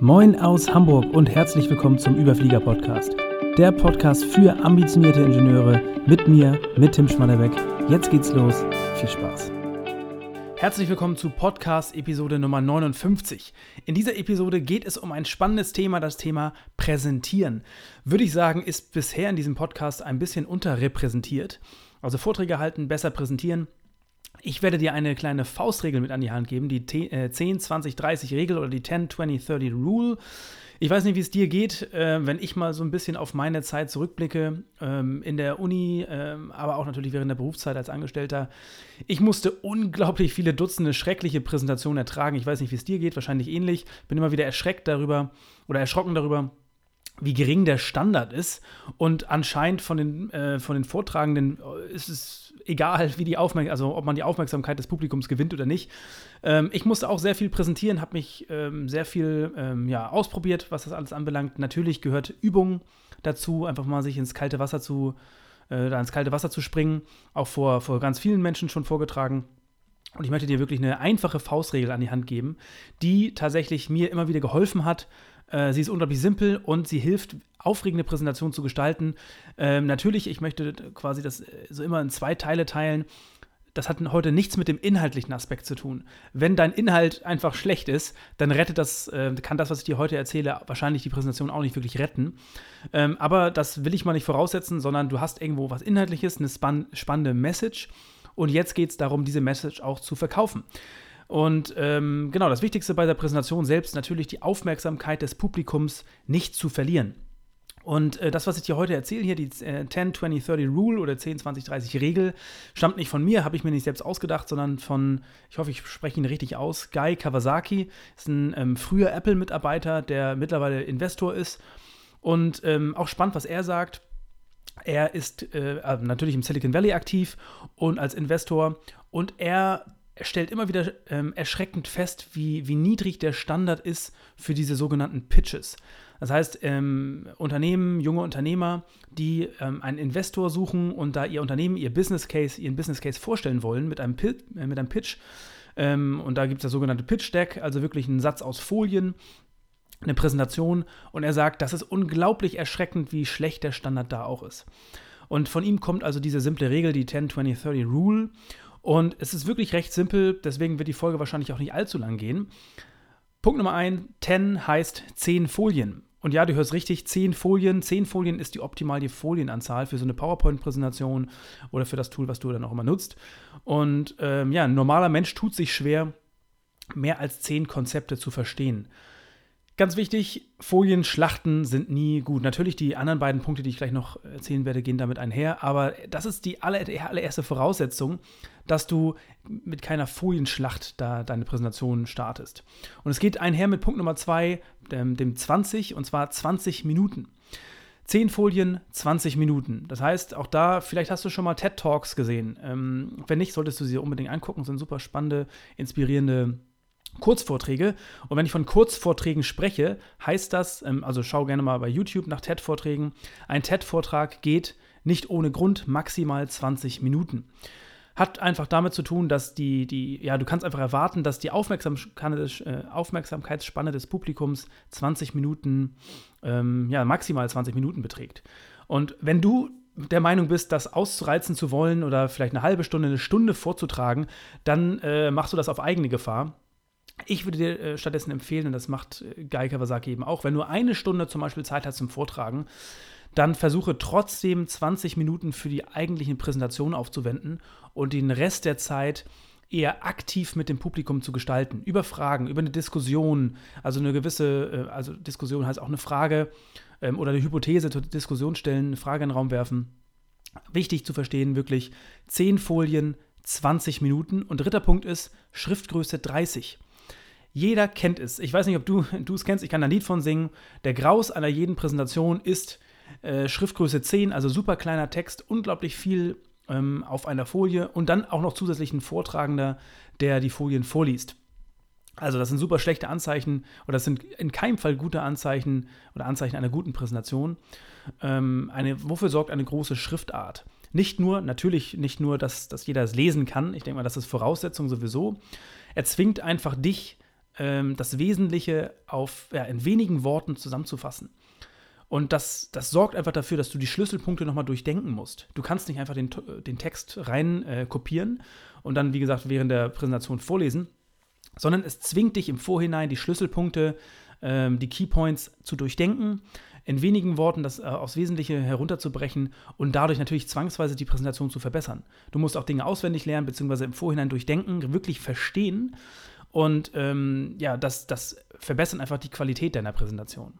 Moin aus Hamburg und herzlich willkommen zum Überflieger Podcast. Der Podcast für ambitionierte Ingenieure mit mir, mit Tim Schmannerbeck. Jetzt geht's los. Viel Spaß. Herzlich willkommen zu Podcast Episode Nummer 59. In dieser Episode geht es um ein spannendes Thema, das Thema Präsentieren. Würde ich sagen, ist bisher in diesem Podcast ein bisschen unterrepräsentiert. Also Vorträge halten, besser präsentieren. Ich werde dir eine kleine Faustregel mit an die Hand geben, die 10, 20, 30 Regel oder die 10, 20, 30 Rule. Ich weiß nicht, wie es dir geht, äh, wenn ich mal so ein bisschen auf meine Zeit zurückblicke, ähm, in der Uni, äh, aber auch natürlich während der Berufszeit als Angestellter. Ich musste unglaublich viele Dutzende schreckliche Präsentationen ertragen. Ich weiß nicht, wie es dir geht, wahrscheinlich ähnlich. Bin immer wieder erschreckt darüber oder erschrocken darüber, wie gering der Standard ist. Und anscheinend von den, äh, von den Vortragenden äh, ist es egal, wie die Aufmerksamkeit, also ob man die Aufmerksamkeit des Publikums gewinnt oder nicht. Ähm, ich musste auch sehr viel präsentieren, habe mich ähm, sehr viel ähm, ja, ausprobiert, was das alles anbelangt. Natürlich gehört Übung dazu, einfach mal sich ins kalte Wasser zu, äh, da ins kalte Wasser zu springen. Auch vor, vor ganz vielen Menschen schon vorgetragen. Und ich möchte dir wirklich eine einfache Faustregel an die Hand geben, die tatsächlich mir immer wieder geholfen hat, äh, sie ist unglaublich simpel und sie hilft, aufregende Präsentationen zu gestalten. Ähm, natürlich, ich möchte quasi das äh, so immer in zwei Teile teilen. Das hat heute nichts mit dem inhaltlichen Aspekt zu tun. Wenn dein Inhalt einfach schlecht ist, dann rettet das, äh, kann das, was ich dir heute erzähle, wahrscheinlich die Präsentation auch nicht wirklich retten. Ähm, aber das will ich mal nicht voraussetzen, sondern du hast irgendwo was Inhaltliches, eine span spannende Message. Und jetzt geht es darum, diese Message auch zu verkaufen. Und ähm, genau, das Wichtigste bei der Präsentation selbst natürlich die Aufmerksamkeit des Publikums nicht zu verlieren. Und äh, das, was ich dir heute erzähle, hier die äh, 10, 20, 30 Rule oder 10, 20, 30 Regel, stammt nicht von mir, habe ich mir nicht selbst ausgedacht, sondern von, ich hoffe, ich spreche ihn richtig aus, Guy Kawasaki. Ist ein ähm, früher Apple-Mitarbeiter, der mittlerweile Investor ist. Und ähm, auch spannend, was er sagt. Er ist äh, also natürlich im Silicon Valley aktiv und als Investor. Und er stellt immer wieder ähm, erschreckend fest, wie, wie niedrig der Standard ist für diese sogenannten Pitches. Das heißt, ähm, Unternehmen, junge Unternehmer, die ähm, einen Investor suchen und da ihr Unternehmen, ihr Business Case, ihren Business Case vorstellen wollen mit einem, Pil äh, mit einem Pitch. Ähm, und da gibt es das sogenannte Pitch Deck, also wirklich einen Satz aus Folien, eine Präsentation. Und er sagt, das ist unglaublich erschreckend, wie schlecht der Standard da auch ist. Und von ihm kommt also diese simple Regel, die 10, 20, 30 Rule. Und es ist wirklich recht simpel, deswegen wird die Folge wahrscheinlich auch nicht allzu lang gehen. Punkt Nummer 1, 10 heißt 10 Folien. Und ja, du hörst richtig, 10 Folien. 10 Folien ist die optimale Folienanzahl für so eine PowerPoint-Präsentation oder für das Tool, was du dann auch immer nutzt. Und ähm, ja, ein normaler Mensch tut sich schwer, mehr als 10 Konzepte zu verstehen. Ganz wichtig, Folienschlachten sind nie gut. Natürlich die anderen beiden Punkte, die ich gleich noch erzählen werde, gehen damit einher. Aber das ist die allererste Voraussetzung, dass du mit keiner Folienschlacht da deine Präsentation startest. Und es geht einher mit Punkt Nummer zwei, dem, dem 20, und zwar 20 Minuten. 10 Folien, 20 Minuten. Das heißt, auch da, vielleicht hast du schon mal TED Talks gesehen. Ähm, wenn nicht, solltest du sie unbedingt angucken. Das sind super spannende, inspirierende Kurzvorträge. Und wenn ich von Kurzvorträgen spreche, heißt das, ähm, also schau gerne mal bei YouTube nach TED-Vorträgen, ein TED-Vortrag geht nicht ohne Grund maximal 20 Minuten. Hat einfach damit zu tun, dass die, die ja, du kannst einfach erwarten, dass die äh, Aufmerksamkeitsspanne des Publikums 20 Minuten, ähm, ja, maximal 20 Minuten beträgt. Und wenn du der Meinung bist, das auszureizen zu wollen oder vielleicht eine halbe Stunde, eine Stunde vorzutragen, dann äh, machst du das auf eigene Gefahr. Ich würde dir äh, stattdessen empfehlen, und das macht äh, Guy Kawasaki eben auch, wenn du eine Stunde zum Beispiel Zeit hast zum Vortragen, dann versuche trotzdem 20 Minuten für die eigentliche Präsentation aufzuwenden und den Rest der Zeit eher aktiv mit dem Publikum zu gestalten. Über Fragen, über eine Diskussion, also eine gewisse, äh, also Diskussion heißt auch eine Frage ähm, oder eine Hypothese zur Diskussion stellen, eine Frage in den Raum werfen. Wichtig zu verstehen, wirklich 10 Folien, 20 Minuten. Und dritter Punkt ist Schriftgröße 30. Jeder kennt es. Ich weiß nicht, ob du es kennst, ich kann da ein Lied von singen. Der Graus einer jeden Präsentation ist äh, Schriftgröße 10, also super kleiner Text, unglaublich viel ähm, auf einer Folie und dann auch noch zusätzlich ein Vortragender, der die Folien vorliest. Also das sind super schlechte Anzeichen oder das sind in keinem Fall gute Anzeichen oder Anzeichen einer guten Präsentation. Ähm, eine, wofür sorgt eine große Schriftart? Nicht nur, natürlich nicht nur, dass, dass jeder es lesen kann, ich denke mal, das ist Voraussetzung sowieso. Er zwingt einfach dich, ähm, das Wesentliche auf, ja, in wenigen Worten zusammenzufassen. Und das, das sorgt einfach dafür, dass du die Schlüsselpunkte nochmal durchdenken musst. Du kannst nicht einfach den, den Text rein äh, kopieren und dann, wie gesagt, während der Präsentation vorlesen, sondern es zwingt dich im Vorhinein, die Schlüsselpunkte, ähm, die Keypoints zu durchdenken, in wenigen Worten das äh, aufs Wesentliche herunterzubrechen und dadurch natürlich zwangsweise die Präsentation zu verbessern. Du musst auch Dinge auswendig lernen, beziehungsweise im Vorhinein durchdenken, wirklich verstehen. Und ähm, ja, das, das verbessert einfach die Qualität deiner Präsentation.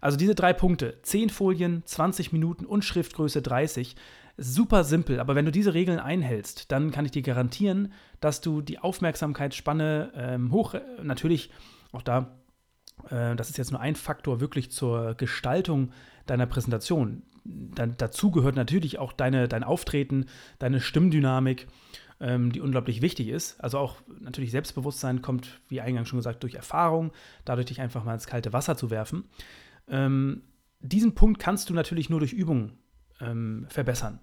Also diese drei Punkte, 10 Folien, 20 Minuten und Schriftgröße 30, super simpel, aber wenn du diese Regeln einhältst, dann kann ich dir garantieren, dass du die Aufmerksamkeitsspanne ähm, hoch, äh, natürlich auch da, äh, das ist jetzt nur ein Faktor wirklich zur Gestaltung deiner Präsentation. Dann, dazu gehört natürlich auch deine, dein Auftreten, deine Stimmdynamik, ähm, die unglaublich wichtig ist. Also auch natürlich Selbstbewusstsein kommt, wie eingangs schon gesagt, durch Erfahrung, dadurch dich einfach mal ins kalte Wasser zu werfen. Ähm, diesen Punkt kannst du natürlich nur durch Übung ähm, verbessern.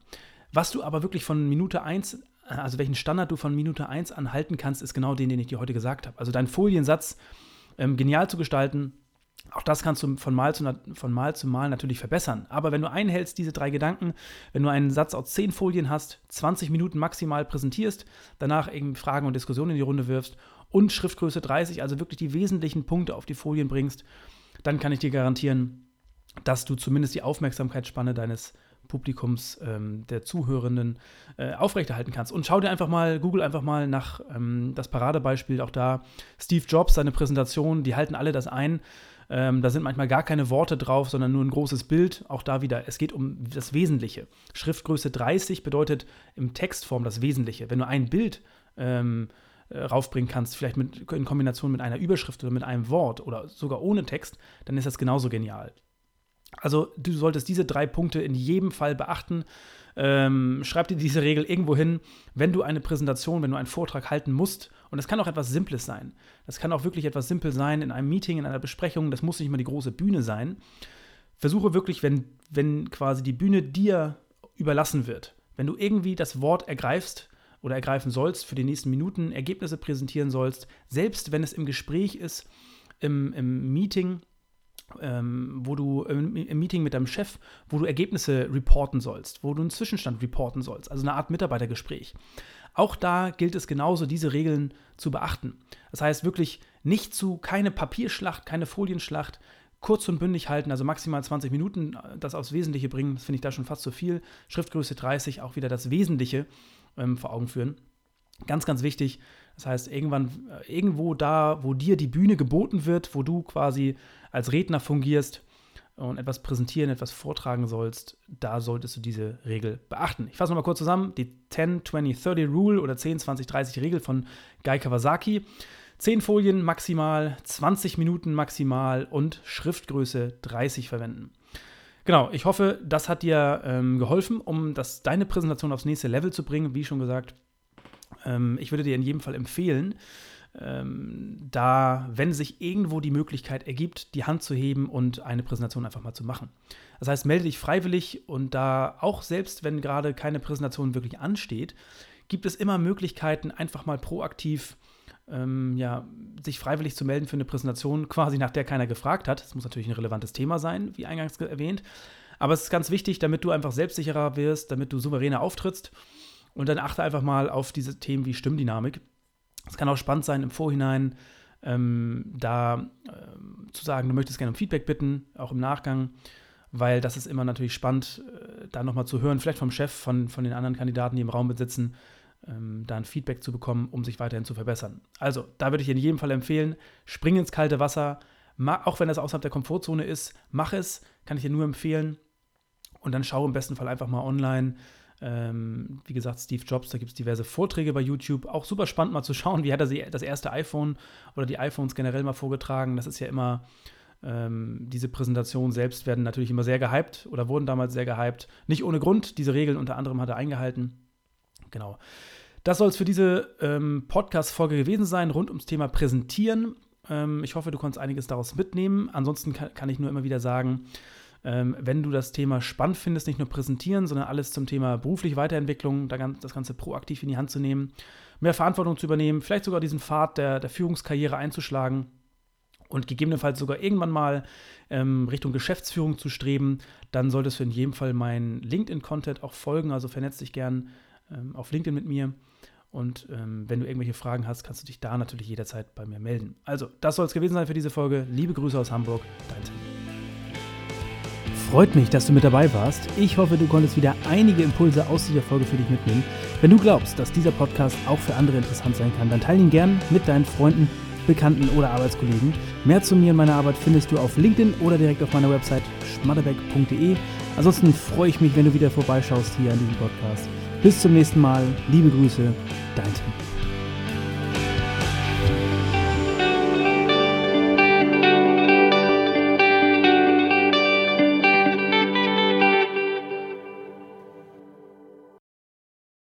Was du aber wirklich von Minute 1, also welchen Standard du von Minute 1 an halten kannst, ist genau den, den ich dir heute gesagt habe. Also deinen Foliensatz ähm, genial zu gestalten, auch das kannst du von Mal, zu, von Mal zu Mal natürlich verbessern. Aber wenn du einhältst, diese drei Gedanken, wenn du einen Satz aus 10 Folien hast, 20 Minuten maximal präsentierst, danach irgendwie Fragen und Diskussionen in die Runde wirfst und Schriftgröße 30, also wirklich die wesentlichen Punkte auf die Folien bringst, dann kann ich dir garantieren, dass du zumindest die Aufmerksamkeitsspanne deines Publikums, ähm, der Zuhörenden äh, aufrechterhalten kannst. Und schau dir einfach mal, google einfach mal nach ähm, das Paradebeispiel, auch da Steve Jobs, seine Präsentation, die halten alle das ein. Ähm, da sind manchmal gar keine Worte drauf, sondern nur ein großes Bild. Auch da wieder, es geht um das Wesentliche. Schriftgröße 30 bedeutet im Textform das Wesentliche. Wenn du ein Bild ähm, äh, raufbringen kannst, vielleicht mit, in Kombination mit einer Überschrift oder mit einem Wort oder sogar ohne Text, dann ist das genauso genial. Also du solltest diese drei Punkte in jedem Fall beachten. Ähm, schreib dir diese Regel irgendwo hin, wenn du eine Präsentation, wenn du einen Vortrag halten musst. Und das kann auch etwas Simples sein. Das kann auch wirklich etwas simpel sein in einem Meeting, in einer Besprechung. Das muss nicht mal die große Bühne sein. Versuche wirklich, wenn, wenn quasi die Bühne dir überlassen wird, wenn du irgendwie das Wort ergreifst, oder ergreifen sollst, für die nächsten Minuten Ergebnisse präsentieren sollst, selbst wenn es im Gespräch ist, im, im Meeting, ähm, wo du im, Meeting mit deinem Chef, wo du Ergebnisse reporten sollst, wo du einen Zwischenstand reporten sollst, also eine Art Mitarbeitergespräch. Auch da gilt es genauso, diese Regeln zu beachten. Das heißt wirklich nicht zu, keine Papierschlacht, keine Folienschlacht, kurz und bündig halten, also maximal 20 Minuten, das aufs Wesentliche bringen, das finde ich da schon fast zu viel. Schriftgröße 30, auch wieder das Wesentliche ähm, vor Augen führen. Ganz, ganz wichtig. Das heißt, irgendwann, äh, irgendwo da, wo dir die Bühne geboten wird, wo du quasi als Redner fungierst und etwas präsentieren, etwas vortragen sollst, da solltest du diese Regel beachten. Ich fasse nochmal kurz zusammen: die 10, 20, 30 Rule oder 10, 20, 30 Regel von Guy Kawasaki. 10 Folien maximal, 20 Minuten maximal und Schriftgröße 30 verwenden. Genau, ich hoffe, das hat dir ähm, geholfen, um das, deine Präsentation aufs nächste Level zu bringen. Wie schon gesagt, ähm, ich würde dir in jedem Fall empfehlen, ähm, da, wenn sich irgendwo die Möglichkeit ergibt, die Hand zu heben und eine Präsentation einfach mal zu machen. Das heißt, melde dich freiwillig und da auch selbst, wenn gerade keine Präsentation wirklich ansteht, gibt es immer Möglichkeiten, einfach mal proaktiv ähm, ja, sich freiwillig zu melden für eine Präsentation, quasi nach der keiner gefragt hat. Das muss natürlich ein relevantes Thema sein, wie eingangs erwähnt. Aber es ist ganz wichtig, damit du einfach selbstsicherer wirst, damit du souveräner auftrittst. Und dann achte einfach mal auf diese Themen wie Stimmdynamik. Es kann auch spannend sein, im Vorhinein ähm, da ähm, zu sagen, du möchtest gerne um Feedback bitten, auch im Nachgang, weil das ist immer natürlich spannend, äh, da nochmal zu hören, vielleicht vom Chef, von, von den anderen Kandidaten, die im Raum sitzen, ähm, da ein Feedback zu bekommen, um sich weiterhin zu verbessern. Also, da würde ich in jedem Fall empfehlen, spring ins kalte Wasser, auch wenn das außerhalb der Komfortzone ist, mach es, kann ich dir nur empfehlen. Und dann schau im besten Fall einfach mal online. Ähm, wie gesagt, Steve Jobs, da gibt es diverse Vorträge bei YouTube. Auch super spannend mal zu schauen, wie hat er das erste iPhone oder die iPhones generell mal vorgetragen. Das ist ja immer, ähm, diese Präsentationen selbst werden natürlich immer sehr gehypt oder wurden damals sehr gehypt. Nicht ohne Grund, diese Regeln unter anderem hat er eingehalten. Genau. Das soll es für diese ähm, Podcast-Folge gewesen sein, rund ums Thema Präsentieren. Ähm, ich hoffe, du konntest einiges daraus mitnehmen. Ansonsten kann, kann ich nur immer wieder sagen, ähm, wenn du das Thema spannend findest, nicht nur präsentieren, sondern alles zum Thema berufliche Weiterentwicklung, das Ganze proaktiv in die Hand zu nehmen, mehr Verantwortung zu übernehmen, vielleicht sogar diesen Pfad der, der Führungskarriere einzuschlagen und gegebenenfalls sogar irgendwann mal ähm, Richtung Geschäftsführung zu streben, dann solltest du in jedem Fall meinen LinkedIn-Content auch folgen. Also vernetz dich gern ähm, auf LinkedIn mit mir. Und ähm, wenn du irgendwelche Fragen hast, kannst du dich da natürlich jederzeit bei mir melden. Also, das soll es gewesen sein für diese Folge. Liebe Grüße aus Hamburg, dein Tim. Freut mich, dass du mit dabei warst. Ich hoffe, du konntest wieder einige Impulse aus dieser Folge für dich mitnehmen. Wenn du glaubst, dass dieser Podcast auch für andere interessant sein kann, dann teile ihn gern mit deinen Freunden, Bekannten oder Arbeitskollegen. Mehr zu mir und meiner Arbeit findest du auf LinkedIn oder direkt auf meiner Website schmatterbeck.de. Ansonsten freue ich mich, wenn du wieder vorbeischaust hier an diesem Podcast. Bis zum nächsten Mal. Liebe Grüße, dein Tim.